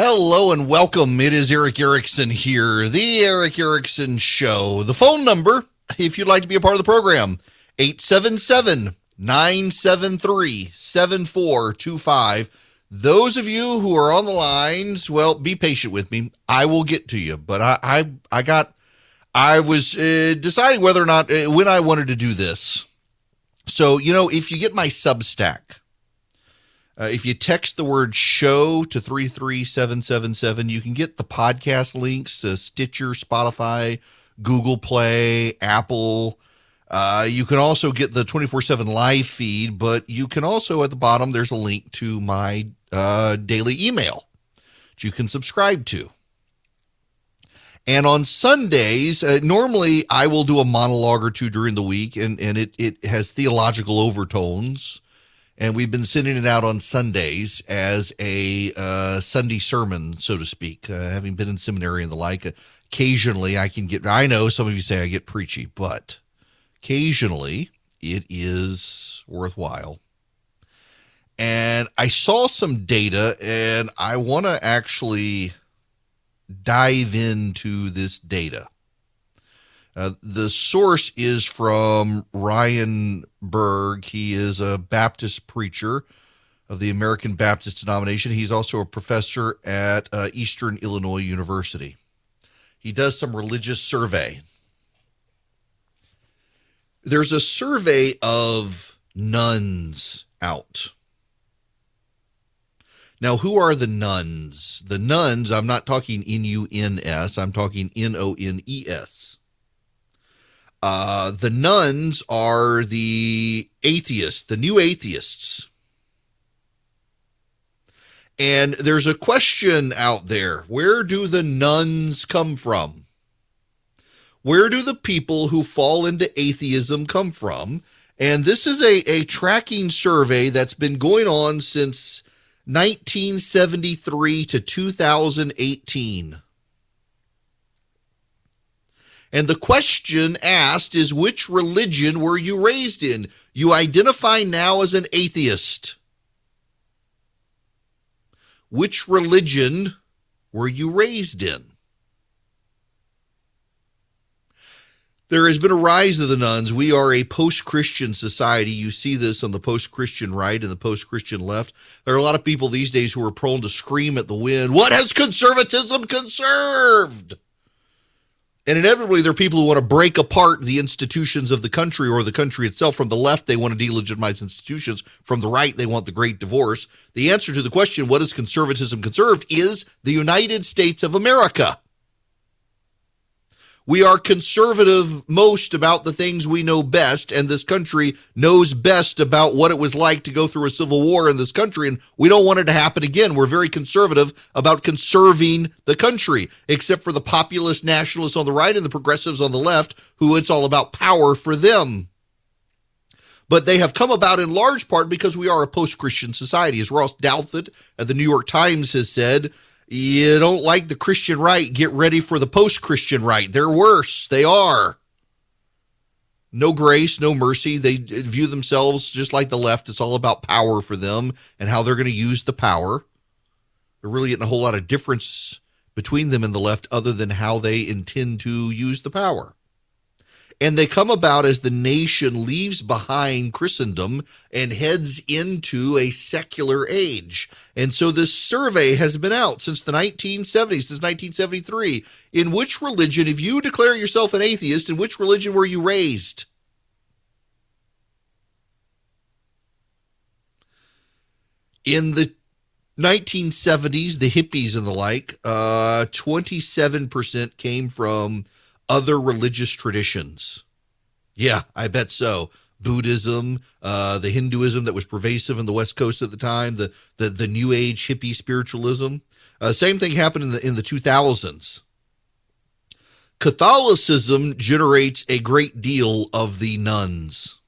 Hello and welcome. It is Erick Erickson here, the Erick Erickson Show. The phone number, if you'd like to be a part of the program, 877 973 7425. Those of you who are on the lines, well, be patient with me. I will get to you, but I, I, I got, I was uh, deciding whether or not uh, when I wanted to do this. So, you know, if you get my Substack, uh, if you text the word show to 33777, you can get the podcast links to Stitcher, Spotify, Google Play, Apple. Uh, you can also get the 24 7 live feed, but you can also, at the bottom, there's a link to my uh, daily email that you can subscribe to. And on Sundays, uh, normally I will do a monologue or two during the week, and, and it, it has theological overtones and we've been sending it out on Sundays as a uh, Sunday sermon, so to speak. Uh, having been in seminary and the like, occasionally I can get. I know some of you say I get preachy, but occasionally it is worthwhile. And I saw some data, and I want to actually dive into this data. Uh, the source is from Ryan Burge. He is a Baptist preacher of the American Baptist denomination. He's also a professor at uh, Eastern Illinois University. He does some religious survey. There's a survey of nones out. Now, who are the nones? The nones, I'm not talking N U N S, I'm talking N O N E S. Uh, the nones are the atheists, the new atheists. And there's a question out there where do the nones come from? Where do the people who fall into atheism come from? And this is a, a tracking survey that's been going on since 1973 to 2018. And the question asked is which religion were you raised in? You identify now as an atheist. Which religion were you raised in? There has been a rise of the nones. We are a post Christian society. You see this on the post Christian right and the post Christian left. There are a lot of people these days who are prone to scream at the wind, What has conservatism conserved? And inevitably, there are people who want to break apart the institutions of the country or the country itself. From the left, they want to delegitimize institutions. From the right, they want the great divorce. The answer to the question, what is conservatism conserved, is the United States of America. We are conservative most about the things we know best, and this country knows best about what it was like to go through a civil war in this country, and we don't want it to happen again. We're very conservative about conserving the country, except for the populist nationalists on the right and the progressives on the left, who it's all about power for them. But they have come about in large part because we are a post Christian society. As Ross Douthat at the New York Times has said, you don't like the Christian right, get ready for the post Christian right. They're worse. They are. No grace, no mercy. They view themselves just like the left. It's all about power for them and how they're going to use the power. There really isn't a whole lot of difference between them and the left other than how they intend to use the power and they come about as the nation leaves behind Christendom and heads into a secular age. And so this survey has been out since the 1970s, since 1973. In which religion, if you declare yourself an atheist, in which religion were you raised? In the 1970s, the hippies and the like, uh, 27% came from other religious traditions. Yeah, I bet so. Buddhism, uh, the Hinduism that was pervasive in the West Coast at the time, the the, the New Age hippie spiritualism. Uh, same thing happened in the in the 2000s. Catholicism generates a great deal of the nones.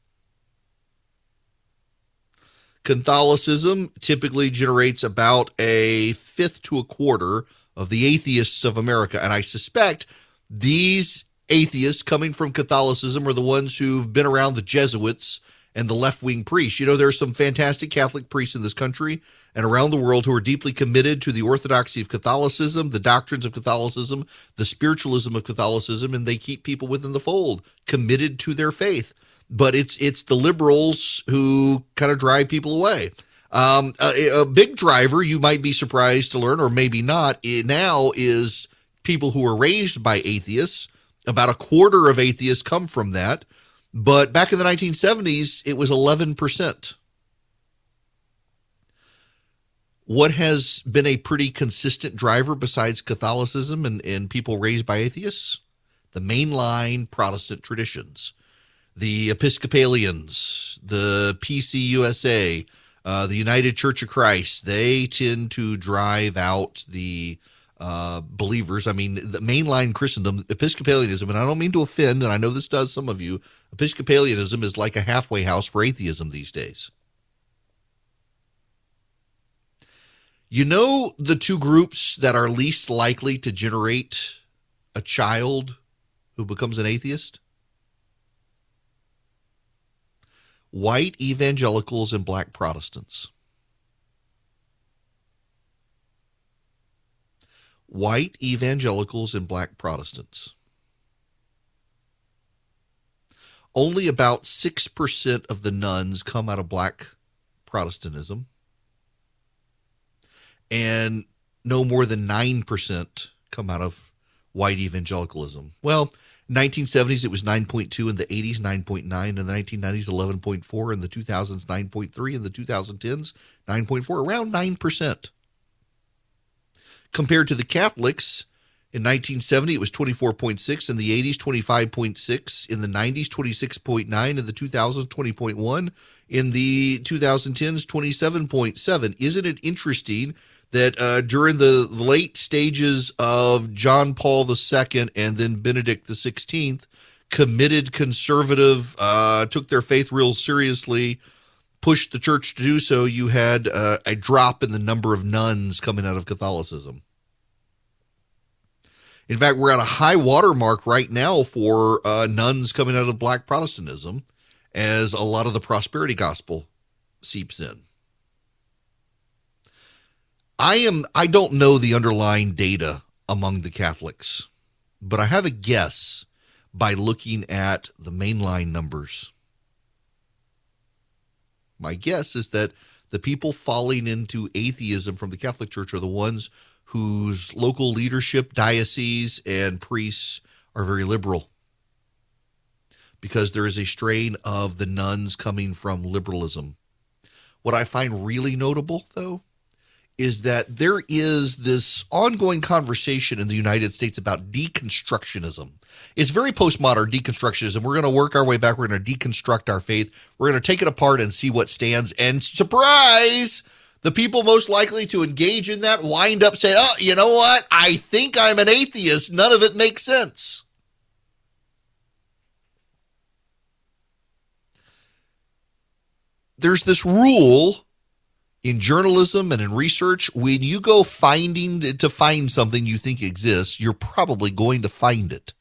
Catholicism typically generates about a fifth to a quarter of the atheists of America, and I suspect these atheists coming from Catholicism are the ones who've been around the Jesuits and the left wing priests. You know, there are some fantastic Catholic priests in this country and around the world who are deeply committed to the orthodoxy of Catholicism, the doctrines of Catholicism, the spiritualism of Catholicism, and they keep people within the fold committed to their faith. But it's it's the liberals who kind of drive people away. Um, a, a, big driver, you might be surprised to learn, or maybe not, now is people who were raised by atheists. About a quarter of atheists come from that. But back in the 1970s, it was 11%. What has been a pretty consistent driver besides Catholicism and, and people raised by atheists? The mainline Protestant traditions. The Episcopalians, the PCUSA, uh, the United Church of Christ, they tend to drive out the uh, believers. I mean, the mainline Christendom, Episcopalianism, and I don't mean to offend, and I know this does some of you, Episcopalianism is like a halfway house for atheism these days. You know the two groups that are least likely to generate a child who becomes an atheist? White evangelicals and black Protestants. White evangelicals and black Protestants. Only about 6% of the nones come out of black Protestantism, and no more than 9% come out of white evangelicalism. Well, 1970s it was 9.2 in the 80s 9.9 in the 1990s 11.4 in the 2000s 9.3 in the 2010s 9.4 around 9% compared to the Catholics. In 1970, it was 24.6. In the 80s, 25.6. In the 90s, 26.9. In the 2000s, 20.1. In the 2010s, 27.7. Isn't it interesting that uh, during the late stages of John Paul II and then Benedict XVI, committed conservative, uh, took their faith real seriously, pushed the church to do so, you had uh, a drop in the number of nones coming out of Catholicism. In fact, we're at a high water mark right now for uh, nones coming out of black Protestantism as a lot of the prosperity gospel seeps in. I am I don't know the underlying data among the Catholics, but I have a guess by looking at the mainline numbers. My guess is that the people falling into atheism from the Catholic Church are the ones whose local leadership, diocese, and priests are very liberal. Because there is a strain of the nones coming from liberalism. What I find really notable, though, is that there is this ongoing conversation in the United States about deconstructionism. It's very postmodern deconstructionism. We're going to work our way back. We're going to deconstruct our faith. We're going to take it apart and see what stands. And surprise, the people most likely to engage in that wind up saying, oh, you know what? I think I'm an atheist. None of it makes sense. There's this rule in journalism and in research, when you go finding to find something you think exists, you're probably going to find it.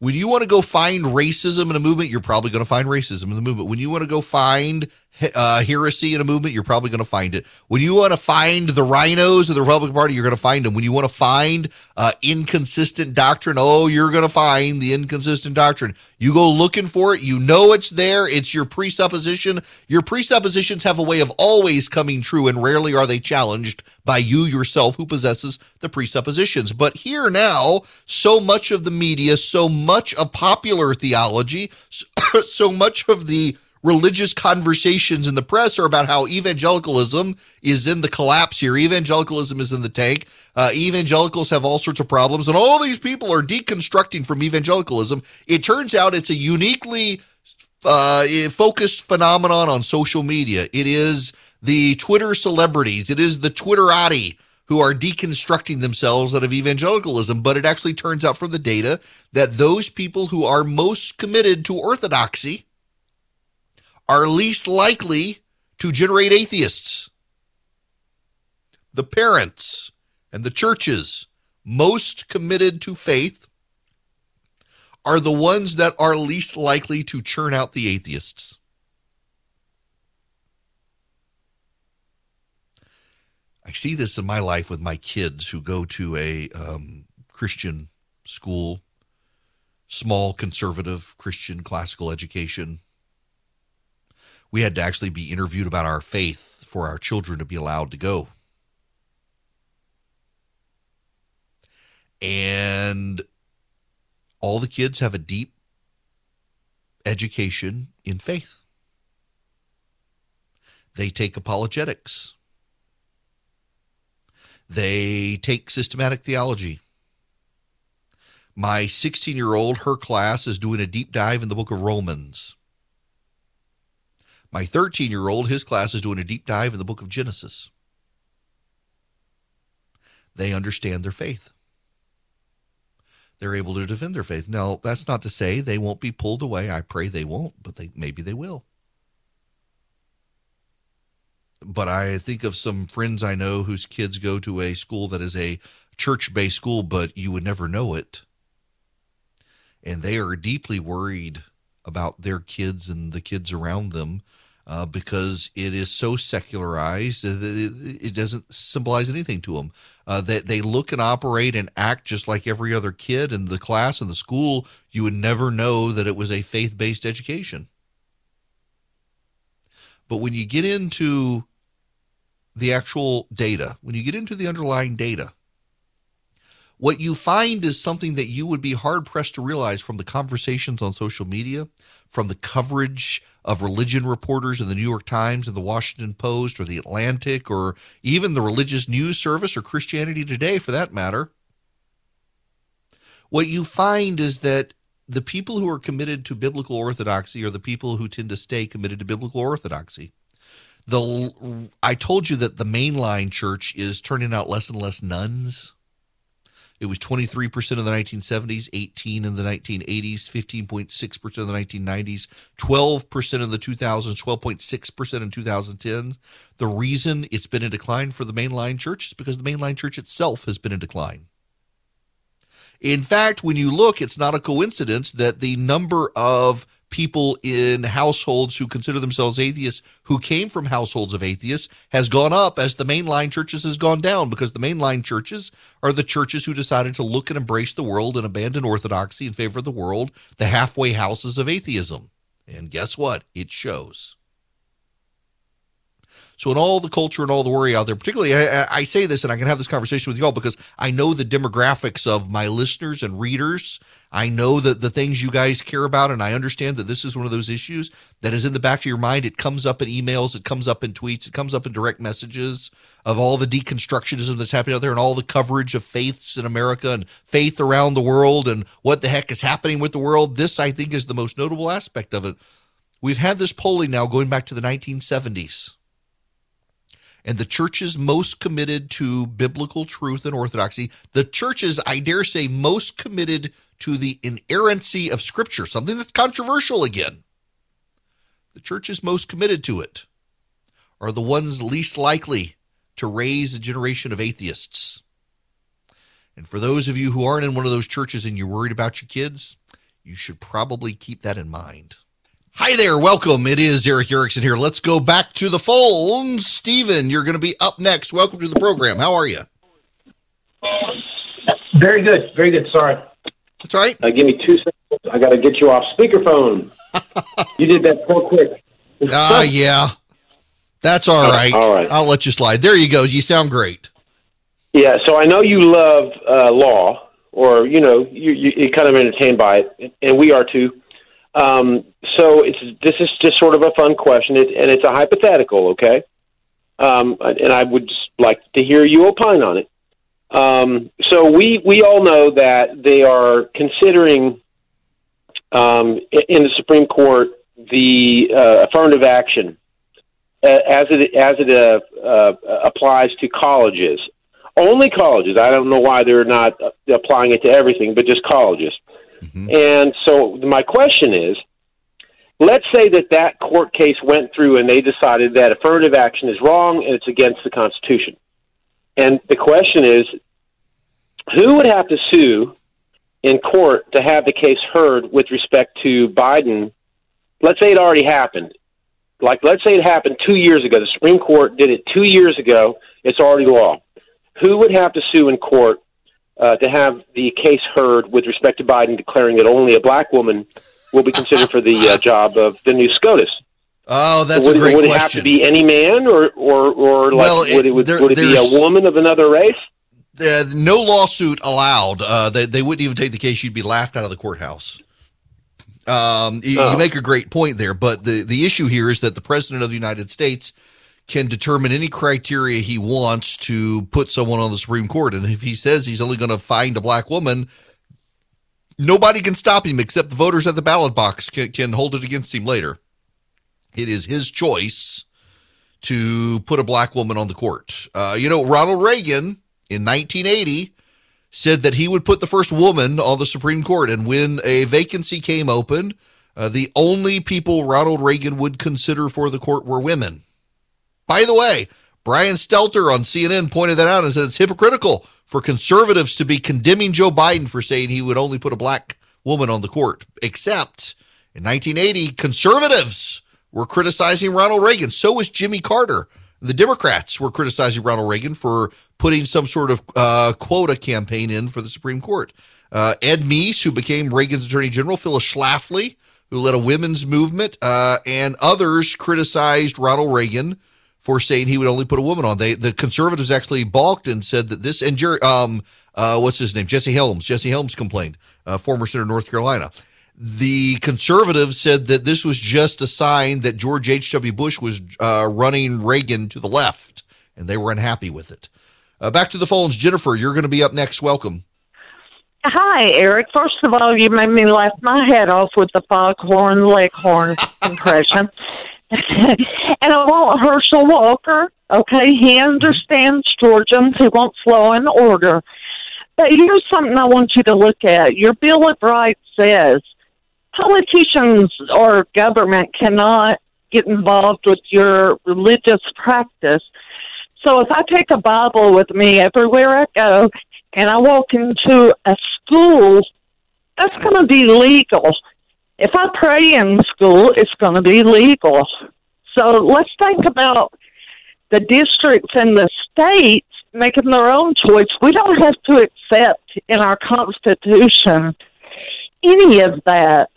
When you want to go find racism in a movement, you're probably going to find racism in the movement. When you want to go find uh, heresy in a movement, you're probably going to find it. When you want to find the RINOs of the Republican Party, you're going to find them. When you want to find uh, inconsistent doctrine, oh, you're going to find the inconsistent doctrine. You go looking for it. You know it's there. It's your presupposition. Your presuppositions have a way of always coming true, and rarely are they challenged by you yourself who possesses the presuppositions. But here now, so much of the media, so much of popular theology, so much of the religious conversations in the press are about how evangelicalism is in the collapse here. Evangelicalism is in the tank. Uh, evangelicals have all sorts of problems, and all these people are deconstructing from evangelicalism. It turns out it's a uniquely uh, focused phenomenon on social media. It is the Twitter celebrities. It is the Twitterati who are deconstructing themselves out of evangelicalism. But it actually turns out from the data that those people who are most committed to orthodoxy are least likely to generate atheists. The parents and the churches most committed to faith are the ones that are least likely to churn out the atheists. I see this in my life with my kids who go to a um, Christian school, small conservative Christian classical education we had to actually be interviewed about our faith for our children to be allowed to go. And all the kids have a deep education in faith. They take apologetics. They take systematic theology. My 16 year old, her class is doing a deep dive in the book of Romans. My 13 year old, his class is doing a deep dive in the book of Genesis. They understand their faith. They're able to defend their faith. Now, that's not to say they won't be pulled away. I pray they won't, but they maybe they will but I think of some friends I know whose kids go to a school that is a church based school, but you would never know it. And they are deeply worried about their kids and the kids around them uh, because it is so secularized. It doesn't symbolize anything to them. Uh, they, they look and operate and act just like every other kid in the class and the school. You would never know that it was a faith based education. But when you get into the actual data, when you get into the underlying data, what you find is something that you would be hard pressed to realize from the conversations on social media, from the coverage of religion reporters in the New York Times and the Washington Post or the Atlantic or even the religious news service or Christianity Today for that matter. What you find is that the people who are committed to biblical orthodoxy are the people who tend to stay committed to biblical orthodoxy. The I told you that the mainline church is turning out less and less nones. It was 23% in the 1970s, 18 in the 1980s, 15.6% in the 1990s, 12% in the 2000s, 12.6% in 2010. The reason it's been in decline for the mainline church is because the mainline church itself has been in decline. In fact, when you look, it's not a coincidence that the number of people in households who consider themselves atheists who came from households of atheists has gone up as the mainline churches has gone down because the mainline churches are the churches who decided to look and embrace the world and abandon orthodoxy in favor of the world, the halfway houses of atheism. And guess what? It shows. So, in all the culture and all the worry out there, particularly, I, I, say this and I can have this conversation with you all because I know the demographics of my listeners and readers. I know that the things you guys care about, and I understand that this is one of those issues that is in the back of your mind. It comes up in emails, it comes up in tweets, it comes up in direct messages of all the deconstructionism that's happening out there and all the coverage of faiths in America and faith around the world and what the heck is happening with the world. This, I think, is the most notable aspect of it. We've had this polling now going back to the 1970s and the churches most committed to biblical truth and orthodoxy, the churches, I dare say, most committed to the inerrancy of Scripture, something that's controversial again. The churches most committed to it are the ones least likely to raise a generation of atheists. And for those of you who aren't in one of those churches and you're worried about your kids, you should probably keep that in mind. Hi there, welcome. It is Erick Erickson here. Let's go back to the phones. Stephen, you're going to be up next. Welcome to the program. How are you? Very good, very good. Sorry. That's right. Uh, give me two seconds. I got to get you off speakerphone. you did that so quick. Ah, uh, yeah. That's all right. All right. I'll let you slide. There you go. You sound great. Yeah. So I know you love uh, law, or you know, you, you, you're kind of entertained by it, and we are too. Um, so it's this is just sort of a fun question, it, and it's a hypothetical, okay? Um, and I would just like to hear you opine on it. Um, so we we all know that they are considering um, in the Supreme Court the uh, affirmative action as it as it uh, uh, applies to colleges. Only colleges. I don't know why they're not applying it to everything, but just colleges. Mm-hmm. And so my question is, let's say that that court case went through and they decided that affirmative action is wrong and it's against the Constitution. And the question is, who would have to sue in court to have the case heard with respect to Biden? Let's say it already happened. Like, let's say it happened two years ago. The Supreme Court did it two years ago, It's already law. Who would have to sue in court uh, to have the case heard with respect to Biden declaring that only a black woman will be considered for the uh, job of the new SCOTUS? Oh, that's would, a great would question. it have to be any man, or or or like Well, would it, would, there- would it be a woman of another race? uh, no lawsuit allowed. Uh, they, they wouldn't even take the case. You'd be laughed out of the courthouse. Um, you, Oh. you make a great point there, but the, the issue here is that the president of the United States can determine any criteria he wants to put someone on the Supreme Court. And if he says he's only going to find a black woman, nobody can stop him except the voters at the ballot box can, can hold it against him later. It is his choice to put a black woman on the court. Uh, you know, Ronald Reagan in 1980 said that he would put the first woman on the Supreme Court. And when a vacancy came open, uh, the only people Ronald Reagan would consider for the court were women. By the way, Brian Stelter on CNN pointed that out and said it's hypocritical for conservatives to be condemning Joe Biden for saying he would only put a black woman on the court. Except in 1980, conservatives were criticizing Ronald Reagan. So was Jimmy Carter. The Democrats were criticizing Ronald Reagan for putting some sort of uh, quota campaign in for the Supreme Court. Uh, Ed Meese, who became Reagan's Attorney General, Phyllis Schlafly, who led a women's movement, uh, and others criticized Ronald Reagan for saying he would only put a woman on. They the conservatives actually balked and said that this and Jerry, um, uh, what's his name? Jesse Helms. Jesse Helms complained, uh, former senator of North Carolina. The conservatives said that this was just a sign that George H.W. Bush was uh, running Reagan to the left, and they were unhappy with it. Uh, back to the phones. Jennifer, you're going to be up next. Welcome. Hi, Erick. First of all, you made me laugh my head off with the foghorn leghorn impression. and I want Herschel Walker. Okay, he understands Georgians. He wants law and order. But here's something I want you to look at. Your Bill of Rights says politicians or government cannot get involved with your religious practice. So if I take a Bible with me everywhere I go and I walk into a school, that's going to be legal. If I pray in school, it's going to be legal. So let's think about the districts and the states making their own choice. We don't have to accept in our Constitution any of that.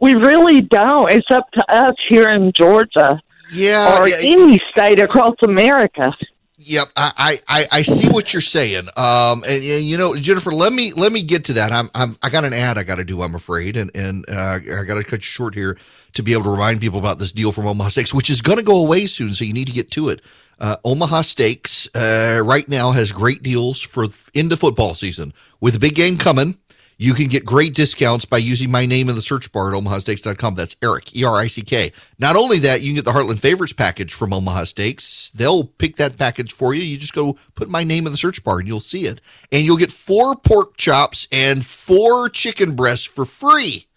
We really don't. It's up to us here in Georgia Yeah, or yeah, any state across America. Yep, I, I, I see what you're saying. Um, and, and, you know, Jennifer, let me let me get to that. I'm, I'm I got an ad I got to do. I'm afraid, and and uh, I got to cut you short here to be able to remind people about this deal from Omaha Steaks, which is going to go away soon. So you need to get to it. Uh, Omaha Steaks uh, right now has great deals for into football season with the big game coming. You can get great discounts by using my name in the search bar at omahasteaks.com. That's Erick, E R I C K. Not only that, you can get the Heartland Favorites package from Omaha Steaks. They'll pick that package for you. You just go put my name in the search bar and you'll see it. And you'll get four pork chops and four chicken breasts for free.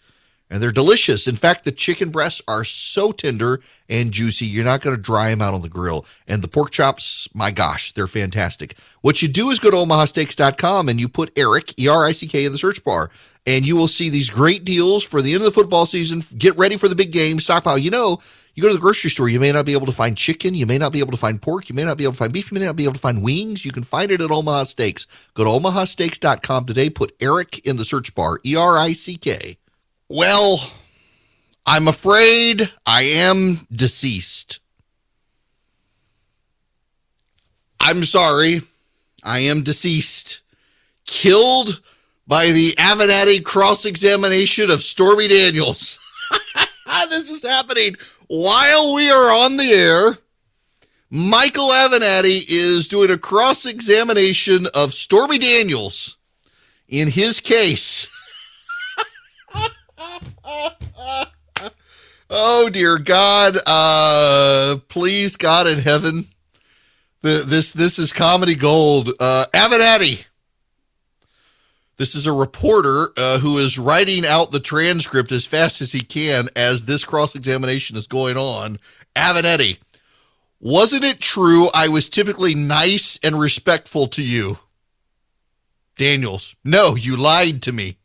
And they're delicious. In fact, the chicken breasts are so tender and juicy, you're not going to dry them out on the grill. And the pork chops, my gosh, they're fantastic. What you do is go to omahasteaks.com and you put Erick, E R I C K, in the search bar, and you will see these great deals for the end of the football season. Get ready for the big game, stockpile. You know, you go to the grocery store, you may not be able to find chicken, you may not be able to find pork, you may not be able to find beef, you may not be able to find wings. You can find it at Omaha Steaks. Go to omahasteaks.com today, put Erick in the search bar, E R I C K. Well, I'm afraid I am deceased. I'm sorry. I am deceased. Killed by the Avenatti cross examination of Stormy Daniels. this is happening while we are on the air. Michael Avenatti is doing a cross examination of Stormy Daniels in his case. oh dear God! Uh, please, God in heaven, the, this this is comedy gold. Uh, Avenatti. This is a reporter uh, who is writing out the transcript as fast as he can as this cross examination is going on. Avenatti, wasn't it true I was typically nice and respectful to you? Daniels, no, you lied to me.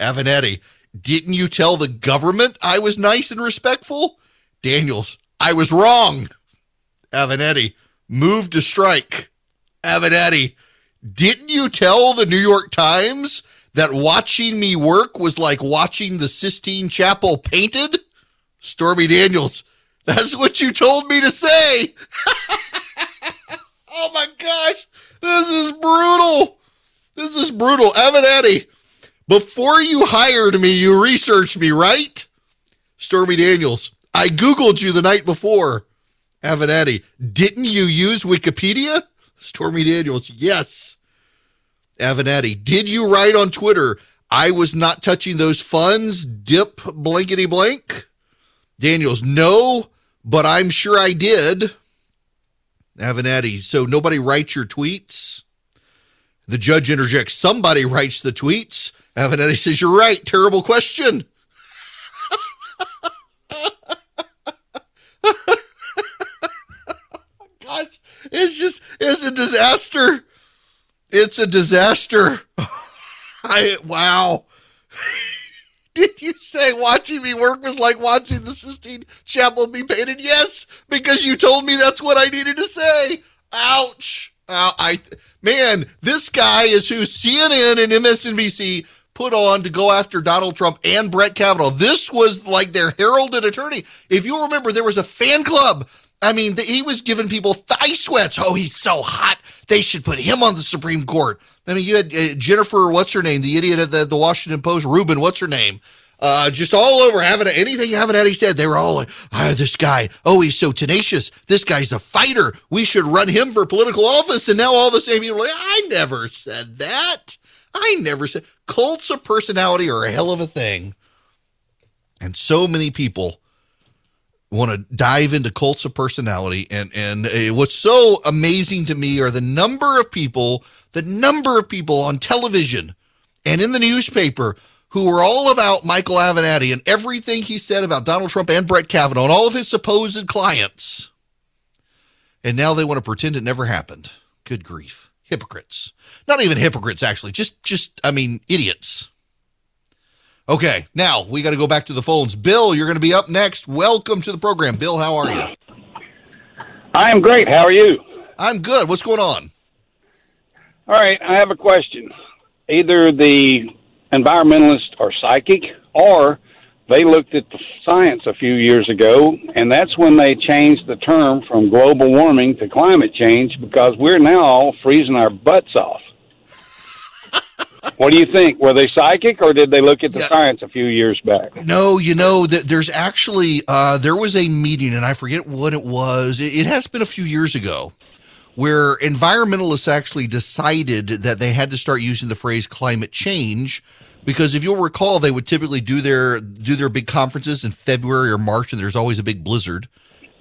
Avenatti, didn't you tell the government I was nice and respectful? Daniels, I was wrong. Avenatti, move to strike. Avenatti, didn't you tell the New York Times that watching me work was like watching the Sistine Chapel painted? Stormy Daniels, that's what you told me to say. oh my gosh, this is brutal. This is brutal. Avenatti, before you hired me, you researched me, right? Stormy Daniels, I Googled you the night before. Avenatti, didn't you use Wikipedia? Stormy Daniels, yes. Avenatti, did you write on Twitter, I was not touching those funds, dip blankety blank? Daniels, no, but I'm sure I did. Avenatti, so nobody writes your tweets? The judge interjects, somebody writes the tweets. Avenatti says, You're right, terrible question. Gosh, it's just, it's a disaster. It's a disaster. I, wow. Did you say watching me work was like watching the Sistine Chapel be painted? Yes, because you told me that's what I needed to say. Ouch. Uh, I man, this guy is who CNN and MSNBC put on to go after Donald Trump and Brett Kavanaugh. This was like their heralded attorney. If you remember, there was a fan club. I mean, he was giving people thigh sweats. Oh, he's so hot. They should put him on the Supreme Court. I mean, you had uh, Jennifer, what's her name? The idiot at the, the Washington Post, Rubin, what's her name? Uh, just all over having anything Avenatti said. They were all like, oh, this guy, oh, he's so tenacious. This guy's a fighter. We should run him for political office. And now all the same people are like, I never said that. I never said cults of personality are a hell of a thing. And so many people want to dive into cults of personality. And, and uh, what's so amazing to me are the number of people, the number of people on television and in the newspaper who were all about Michael Avenatti and everything he said about Donald Trump and Brett Kavanaugh and all of his supposed clients. And now they want to pretend it never happened. Good grief. Hypocrites. Not even hypocrites, actually. Just, just, I mean, idiots. Okay, now we got to go back to the phones. Bill, you're going to be up next. Welcome to the program. Bill, how are you? I am great. How are you? I'm good. What's going on? All right, I have a question. Either the environmentalists are psychic or they looked at the science a few years ago, and that's when they changed the term from global warming to climate change because we're now all freezing our butts off. What do you think? Were they psychic, or did they look at the Yeah. science a few years back? No, you know that there's actually uh, there was a meeting, and I forget what it was. It, it has been a few years ago, where environmentalists actually decided that they had to start using the phrase climate change because if you'll recall, they would typically do their do their big conferences in February or March, and there's always a big blizzard.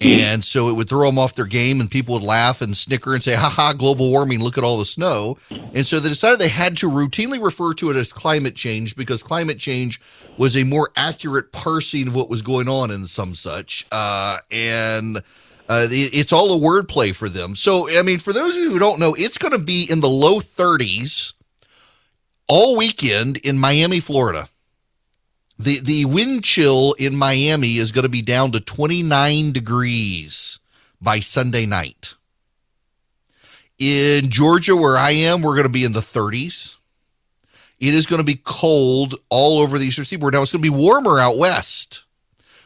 And so it would throw them off their game, and people would laugh and snicker and say, "Ha ha, global warming! Look at all the snow." And so they decided they had to routinely refer to it as climate change because climate change was a more accurate parsing of what was going on and some such. Uh, and uh, it- it's all a wordplay for them. So, I mean, for those of you who don't know, it's going to be in the low 30s all weekend in Miami, Florida. The the wind chill in Miami is going to be down to 29 degrees by Sunday night. In Georgia, where I am, we're going to be in the 30s. It is going to be cold all over the eastern seaboard. Now it's going to be warmer out west,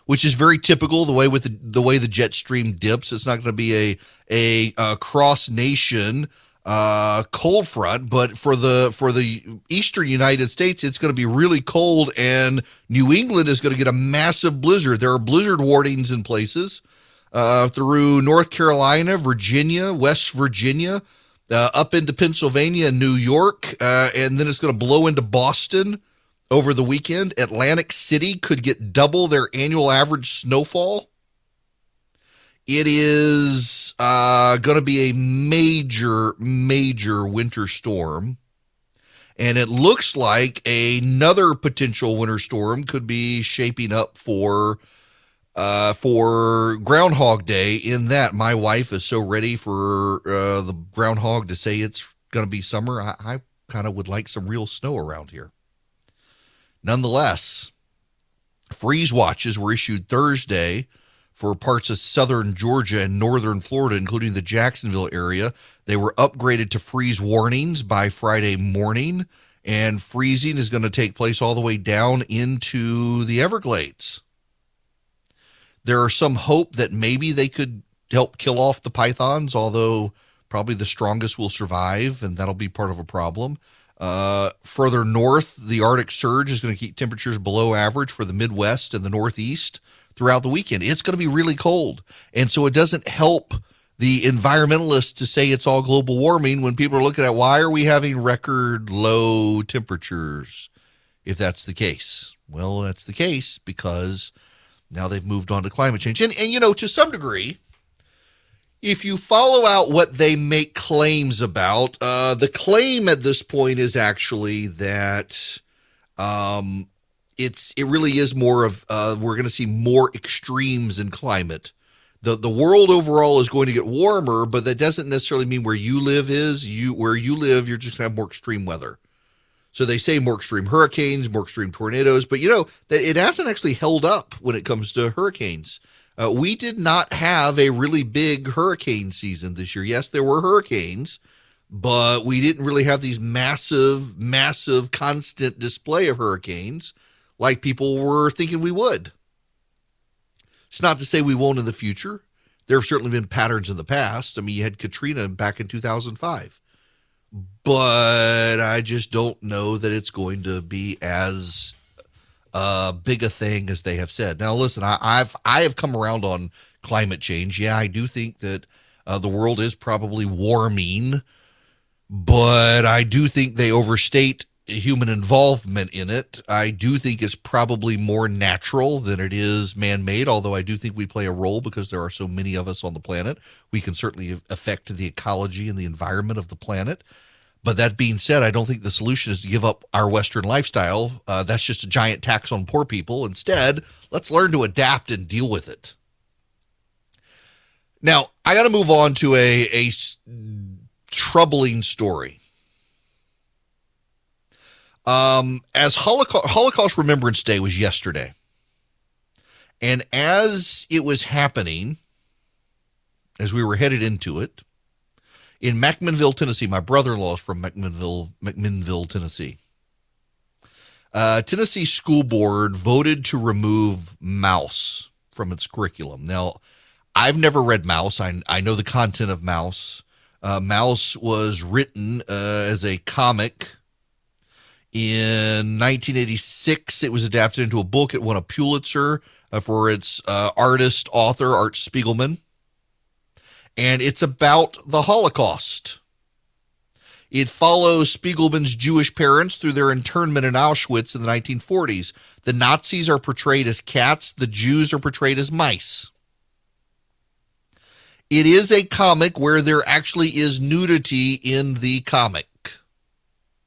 which is very typical. The way with the, the way the jet stream dips, it's not going to be a a, uh cross nation uh, cold front, but for the for the eastern United States, it's going to be really cold, and New England is going to get a massive blizzard. There are blizzard warnings in places uh, through North Carolina, Virginia, West Virginia, uh, up into Pennsylvania and New York, uh, and then it's going to blow into Boston over the weekend. Atlantic City could get double their annual average snowfall. It is uh, going to be a major, major winter storm. And it looks like another potential winter storm could be shaping up for uh, for Groundhog Day. In that, my wife is so ready for uh, the groundhog to say it's going to be summer. I, I kind of would like some real snow around here. Nonetheless, freeze watches were issued Thursday for parts of southern Georgia and northern Florida, including the Jacksonville area. They were upgraded to freeze warnings by Friday morning, and freezing is going to take place all the way down into the Everglades. There are some hope that maybe they could help kill off the pythons, although probably the strongest will survive, and that'll be part of a problem. Uh, further north, the Arctic surge is going to keep temperatures below average for the Midwest and the Northeast throughout the weekend. It's going to be really cold. And so it doesn't help the environmentalists to say it's all global warming when people are looking at why are we having record low temperatures if that's the case. Well, that's the case because now they've moved on to climate change. And, and you know, to some degree, if you follow out what they make claims about, uh, the claim at this point is actually that um, it's it really is more of uh, we're going to see more extremes in climate. the The world overall is going to get warmer, but that doesn't necessarily mean where you live is you where you live. You're just going to have more extreme weather. So they say more extreme hurricanes, more extreme tornadoes, but you know that it hasn't actually held up when it comes to hurricanes. Uh, we did not have a really big hurricane season this year. Yes, there were hurricanes, but we didn't really have these massive, massive, constant display of hurricanes like people were thinking we would. It's not to say we won't in the future. There have certainly been patterns in the past. I mean, you had Katrina back in 2005. But I just don't know that it's going to be as uh, big a thing as they have said. Now, listen, I, I've I have come around on climate change. Yeah, I do think that uh, the world is probably warming, but I do think they overstate human involvement in it. I do think is probably more natural than it is man made, although I do think we play a role because there are so many of us on the planet. We can certainly affect the ecology and the environment of the planet. But that being said, I don't think the solution is to give up our Western lifestyle. Uh, that's just a giant tax on poor people. Instead, let's learn to adapt and deal with it. Now, I got to move on to a, a troubling story. Um, as Holocaust, Holocaust Remembrance Day was yesterday, and as it was happening, as we were headed into it, in McMinnville, Tennessee. My brother-in-law is from McMinnville, McMinnville, Tennessee. Uh, Tennessee School Board voted to remove Maus from its curriculum. Now, I've never read Maus. I, I know the content of Maus. Uh, Maus was written uh, as a comic in 1986. It was adapted into a book. It won a Pulitzer uh, for its uh, artist, author, Art Spiegelman and it's about the Holocaust. It follows Spiegelman's Jewish parents through their internment in Auschwitz in the 1940s. The Nazis are portrayed as cats, the Jews are portrayed as mice. It is a comic where there actually is nudity in the comic.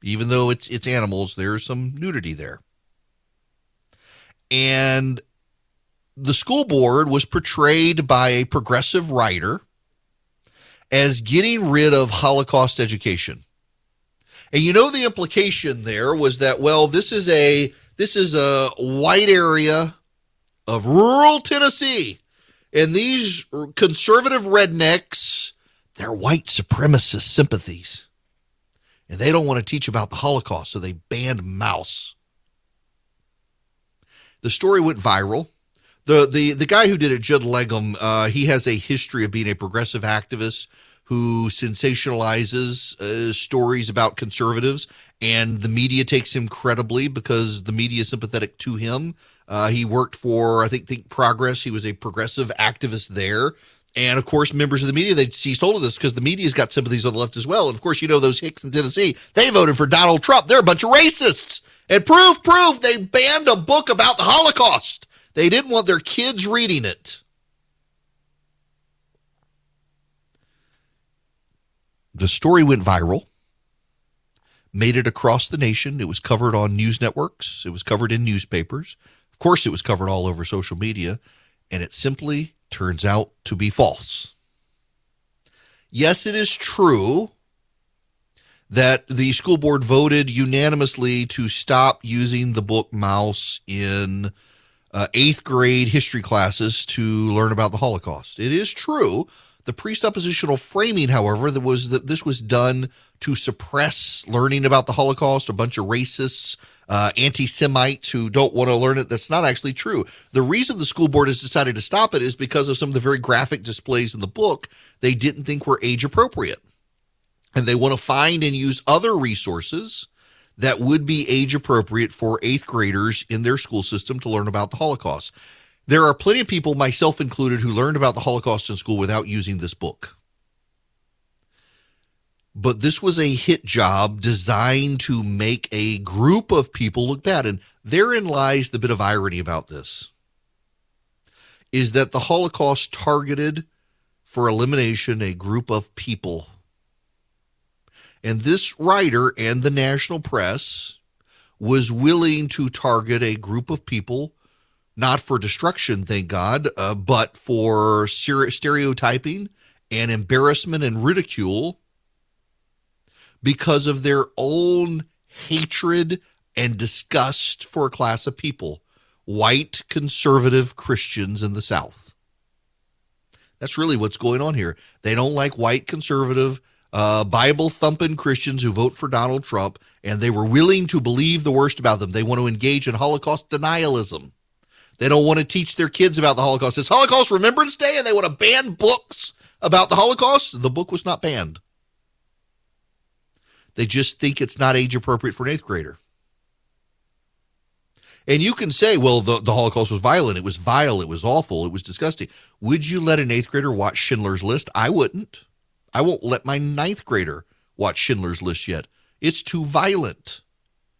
Even though it's it's animals, there's some nudity there. And the school board was portrayed by a progressive writer as getting rid of Holocaust education. And you know the implication there was that well this is a this is a white area of rural Tennessee and these conservative rednecks they're white supremacist sympathies. And they don't want to teach about the Holocaust so they banned Maus. The story went viral the the the guy who did it, Judd Legum, uh, he has a history of being a progressive activist who sensationalizes uh, stories about conservatives, and the media takes him credibly because the media is sympathetic to him. Uh, he worked for, I think, Think Progress. He was a progressive activist there. And of course, members of the media, they seized hold of this because the media's got sympathies on the left as well. And of course, you know, those hicks in Tennessee, they voted for Donald Trump. They're a bunch of racists. And proof, proof, they banned a book about the Holocaust. They didn't want their kids reading it. The story went viral, made it across the nation. It was covered on news networks, it was covered in newspapers. Of course, it was covered all over social media, and it simply turns out to be false. Yes, it is true that the school board voted unanimously to stop using the book Maus in uh, eighth grade history classes to learn about the Holocaust. It is true. The presuppositional framing, however, that was that this was done to suppress learning about the Holocaust. A bunch of racists, uh, anti-Semites who don't want to learn it. That's not actually true. The reason the school board has decided to stop it is because of some of the very graphic displays in the book they didn't think were age appropriate, and they want to find and use other resources that would be age appropriate for eighth graders in their school system to learn about the Holocaust. There are plenty of people, myself included, who learned about the Holocaust in school without using this book. But this was a hit job designed to make a group of people look bad. And therein lies the bit of irony about this is that the Holocaust targeted for elimination a group of people and this writer and the national press was willing to target a group of people, not for destruction, thank God, uh, but for stereotyping and embarrassment and ridicule because of their own hatred and disgust for a class of people, white conservative Christians in the South. That's really what's going on here. They don't like white conservative uh, Bible thumping Christians who vote for Donald Trump, and they were willing to believe the worst about them. They want to engage in Holocaust denialism. They don't want to teach their kids about the Holocaust. It's Holocaust Remembrance Day, and they want to ban books about the Holocaust. The book was not banned. They just think it's not age appropriate for an eighth grader. And you can say, well, the, the Holocaust was violent. It was vile. It was awful. It was disgusting. Would you let an eighth grader watch Schindler's List? I wouldn't. I won't let my ninth grader watch Schindler's List yet. It's too violent.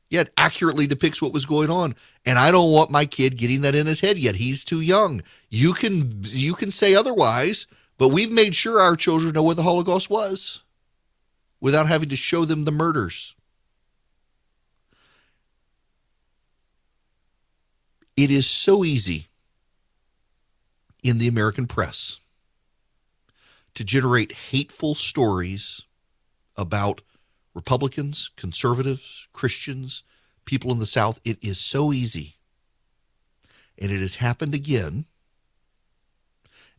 Yet accurately depicts what was going on. And I don't want my kid getting that in his head yet. He's too young. You can you can say otherwise, but we've made sure our children know what the Holocaust was without having to show them the murders. It is so easy in the American press to generate hateful stories about Republicans, conservatives, Christians, people in the South. It is so easy. And it has happened again.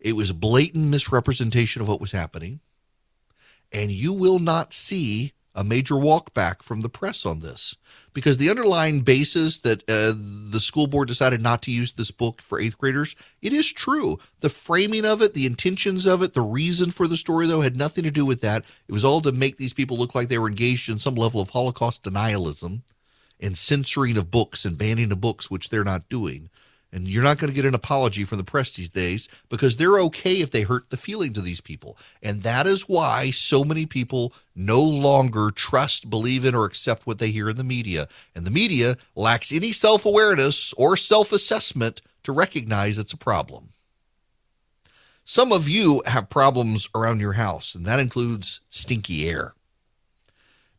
It was a blatant misrepresentation of what was happening. And you will not see a major walkback from the press on this because the underlying basis that uh, the school board decided not to use this book for eighth graders, it is true. The framing of it, the intentions of it, the reason for the story, though, had nothing to do with that. It was all to make these people look like they were engaged in some level of Holocaust denialism and censoring of books and banning of books, which they're not doing. And you're not going to get an apology from the press these days because they're okay if they hurt the feelings of these people. And that is why so many people no longer trust, believe in, or accept what they hear in the media. And the media lacks any self awareness or self assessment to recognize it's a problem. Some of you have problems around your house, and that includes stinky air.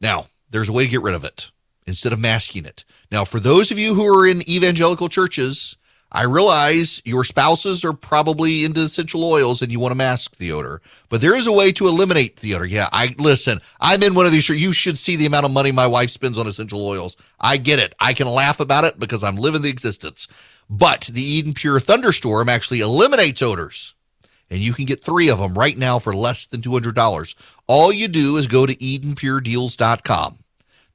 Now, there's a way to get rid of it instead of masking it. Now, for those of you who are in evangelical churches, I realize your spouses are probably into essential oils and you want to mask the odor, but there is a way to eliminate the odor. Yeah, I listen. I'm in one of these. You should see the amount of money my wife spends on essential oils. I get it. I can laugh about it because I'm living the existence. But the Eden Pure Thunderstorm actually eliminates odors. And you can get three of them right now for less than $200. All you do is go to EdenPureDeals.com.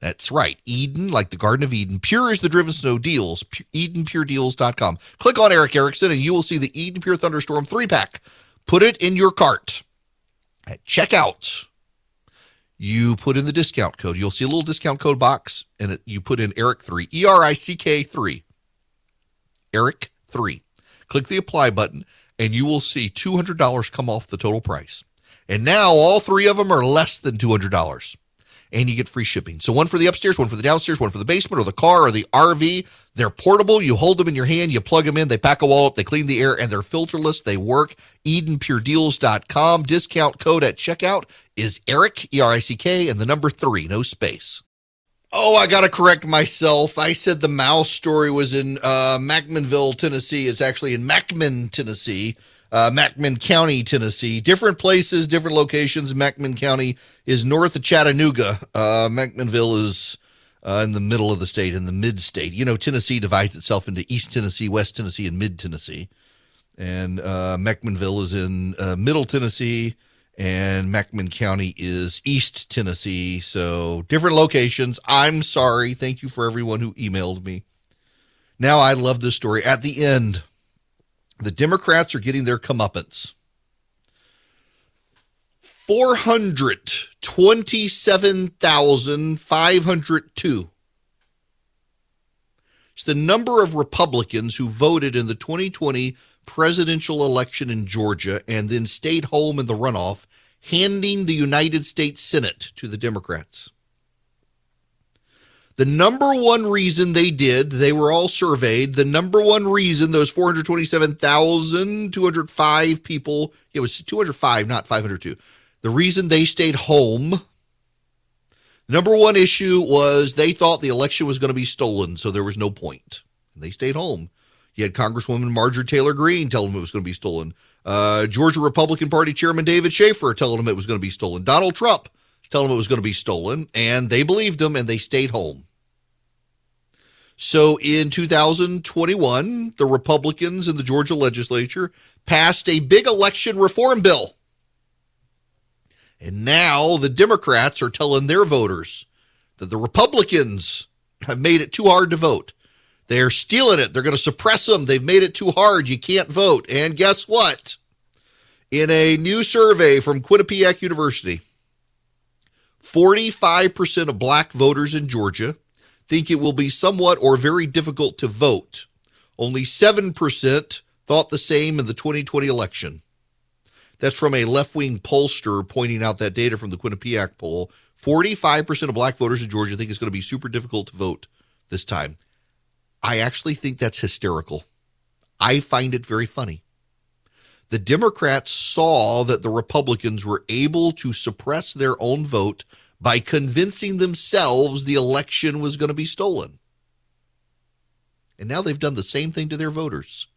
That's right. Eden, like the Garden of Eden. Pure is the driven snow deals. EdenPureDeals.com. Click on Erick Erickson and you will see the Eden Pure Thunderstorm three pack. Put it in your cart. At checkout, you put in the discount code. You'll see a little discount code box and it, you put in Erick3, E R I C K 3. Erick3. Click the apply button and you will see $200 come off the total price. And now all three of them are less than $200 and you get free shipping. So one for the upstairs, one for the downstairs, one for the basement or the car or the RV. They're portable. You hold them in your hand, you plug them in, they pack a wall up, they clean the air, and they're filterless. They work. EdenPureDeals.com. Discount code at checkout is Erick, E R I C K, and the number three, no space. Oh, I got to correct myself. I said the Maus story was in uh, McMinnville, Tennessee. It's actually in McMinn, Tennessee uh, McMinn County, Tennessee. Different places, different locations. McMinn County is north of Chattanooga. Uh, McMinnville is uh, in the middle of the state, in the mid state. You know, Tennessee divides itself into East Tennessee, West Tennessee, and Mid Tennessee. And uh, McMinnville is in uh, Middle Tennessee, and McMinn County is East Tennessee. So different locations. I'm sorry. Thank you for everyone who emailed me. Now, I love this story. At the end, the Democrats are getting their comeuppance. 427,502. It's the number of Republicans who voted in the 2020 presidential election in Georgia and then stayed home in the runoff, handing the United States Senate to the Democrats. The number one reason they did, they were all surveyed. The number one reason those 427,205 people, it was 205, not 502. The reason they stayed home, the number one issue was they thought the election was going to be stolen, so there was no point. And they stayed home. You had Congresswoman Marjorie Taylor Greene telling them it was going to be stolen. Uh, Georgia Republican Party Chairman David Shafer telling them it was going to be stolen. Donald Trump telling them it was going to be stolen, and they believed him and they stayed home. So in 2021, the Republicans in the Georgia legislature passed a big election reform bill. And now the Democrats are telling their voters that the Republicans have made it too hard to vote. They're stealing it. They're going to suppress them. They've made it too hard. You can't vote. And guess what? In a new survey from Quinnipiac University, 45% of black voters in Georgia think it will be somewhat or very difficult to vote. Only 7% thought the same in the 2020 election. That's from a left wing pollster pointing out that data from the Quinnipiac poll. 45% of black voters in Georgia think it's going to be super difficult to vote this time. I actually think that's hysterical. I find it very funny. The Democrats saw that the Republicans were able to suppress their own vote by convincing themselves the election was going to be stolen. And now they've done the same thing to their voters.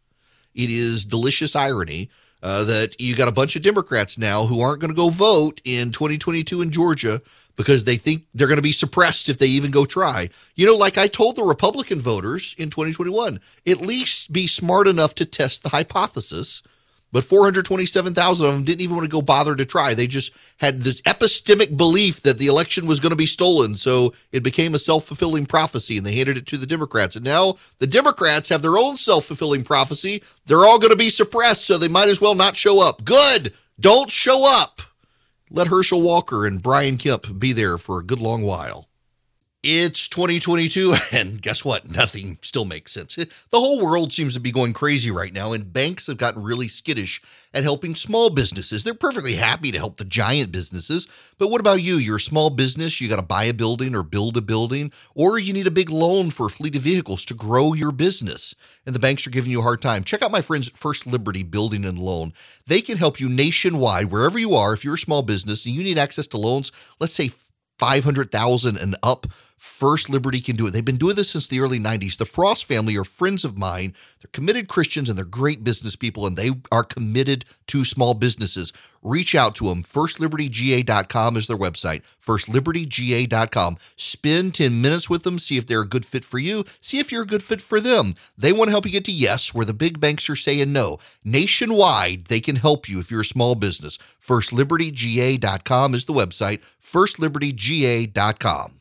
It is delicious irony uh, that you got a bunch of Democrats now who aren't going to go vote in 2022 in Georgia because they think they're going to be suppressed if they even go try. You know, like I told the Republican voters in 2021, at least be smart enough to test the hypothesis but 427,000 of them didn't even want to go bother to try. They just had this epistemic belief that the election was going to be stolen. So it became a self fulfilling prophecy and they handed it to the Democrats. And now the Democrats have their own self fulfilling prophecy. They're all going to be suppressed. So they might as well not show up. Good. Don't show up. Let Herschel Walker and Brian Kemp be there for a good long while. It's 2022, and guess what? Nothing still makes sense. The whole world seems to be going crazy right now, and banks have gotten really skittish at helping small businesses. They're perfectly happy to help the giant businesses, but what about you? You're a small business, you got to buy a building or build a building, or you need a big loan for a fleet of vehicles to grow your business, and the banks are giving you a hard time. Check out my friends at First Liberty Building and Loan. They can help you nationwide, wherever you are. If you're a small business and you need access to loans, let's say 500,000 and up First Liberty can do it. They've been doing this since the early 90s. The Frost family are friends of mine. They're committed Christians and they're great business people, and they are committed to small businesses. Reach out to them. FirstLibertyGA.com is their website. FirstLibertyGA.com. Spend 10 minutes with them. See if they're a good fit for you. See if you're a good fit for them. They want to help you get to yes, where the big banks are saying no. Nationwide, they can help you if you're a small business. FirstLibertyGA.com is the website. FirstLibertyGA.com.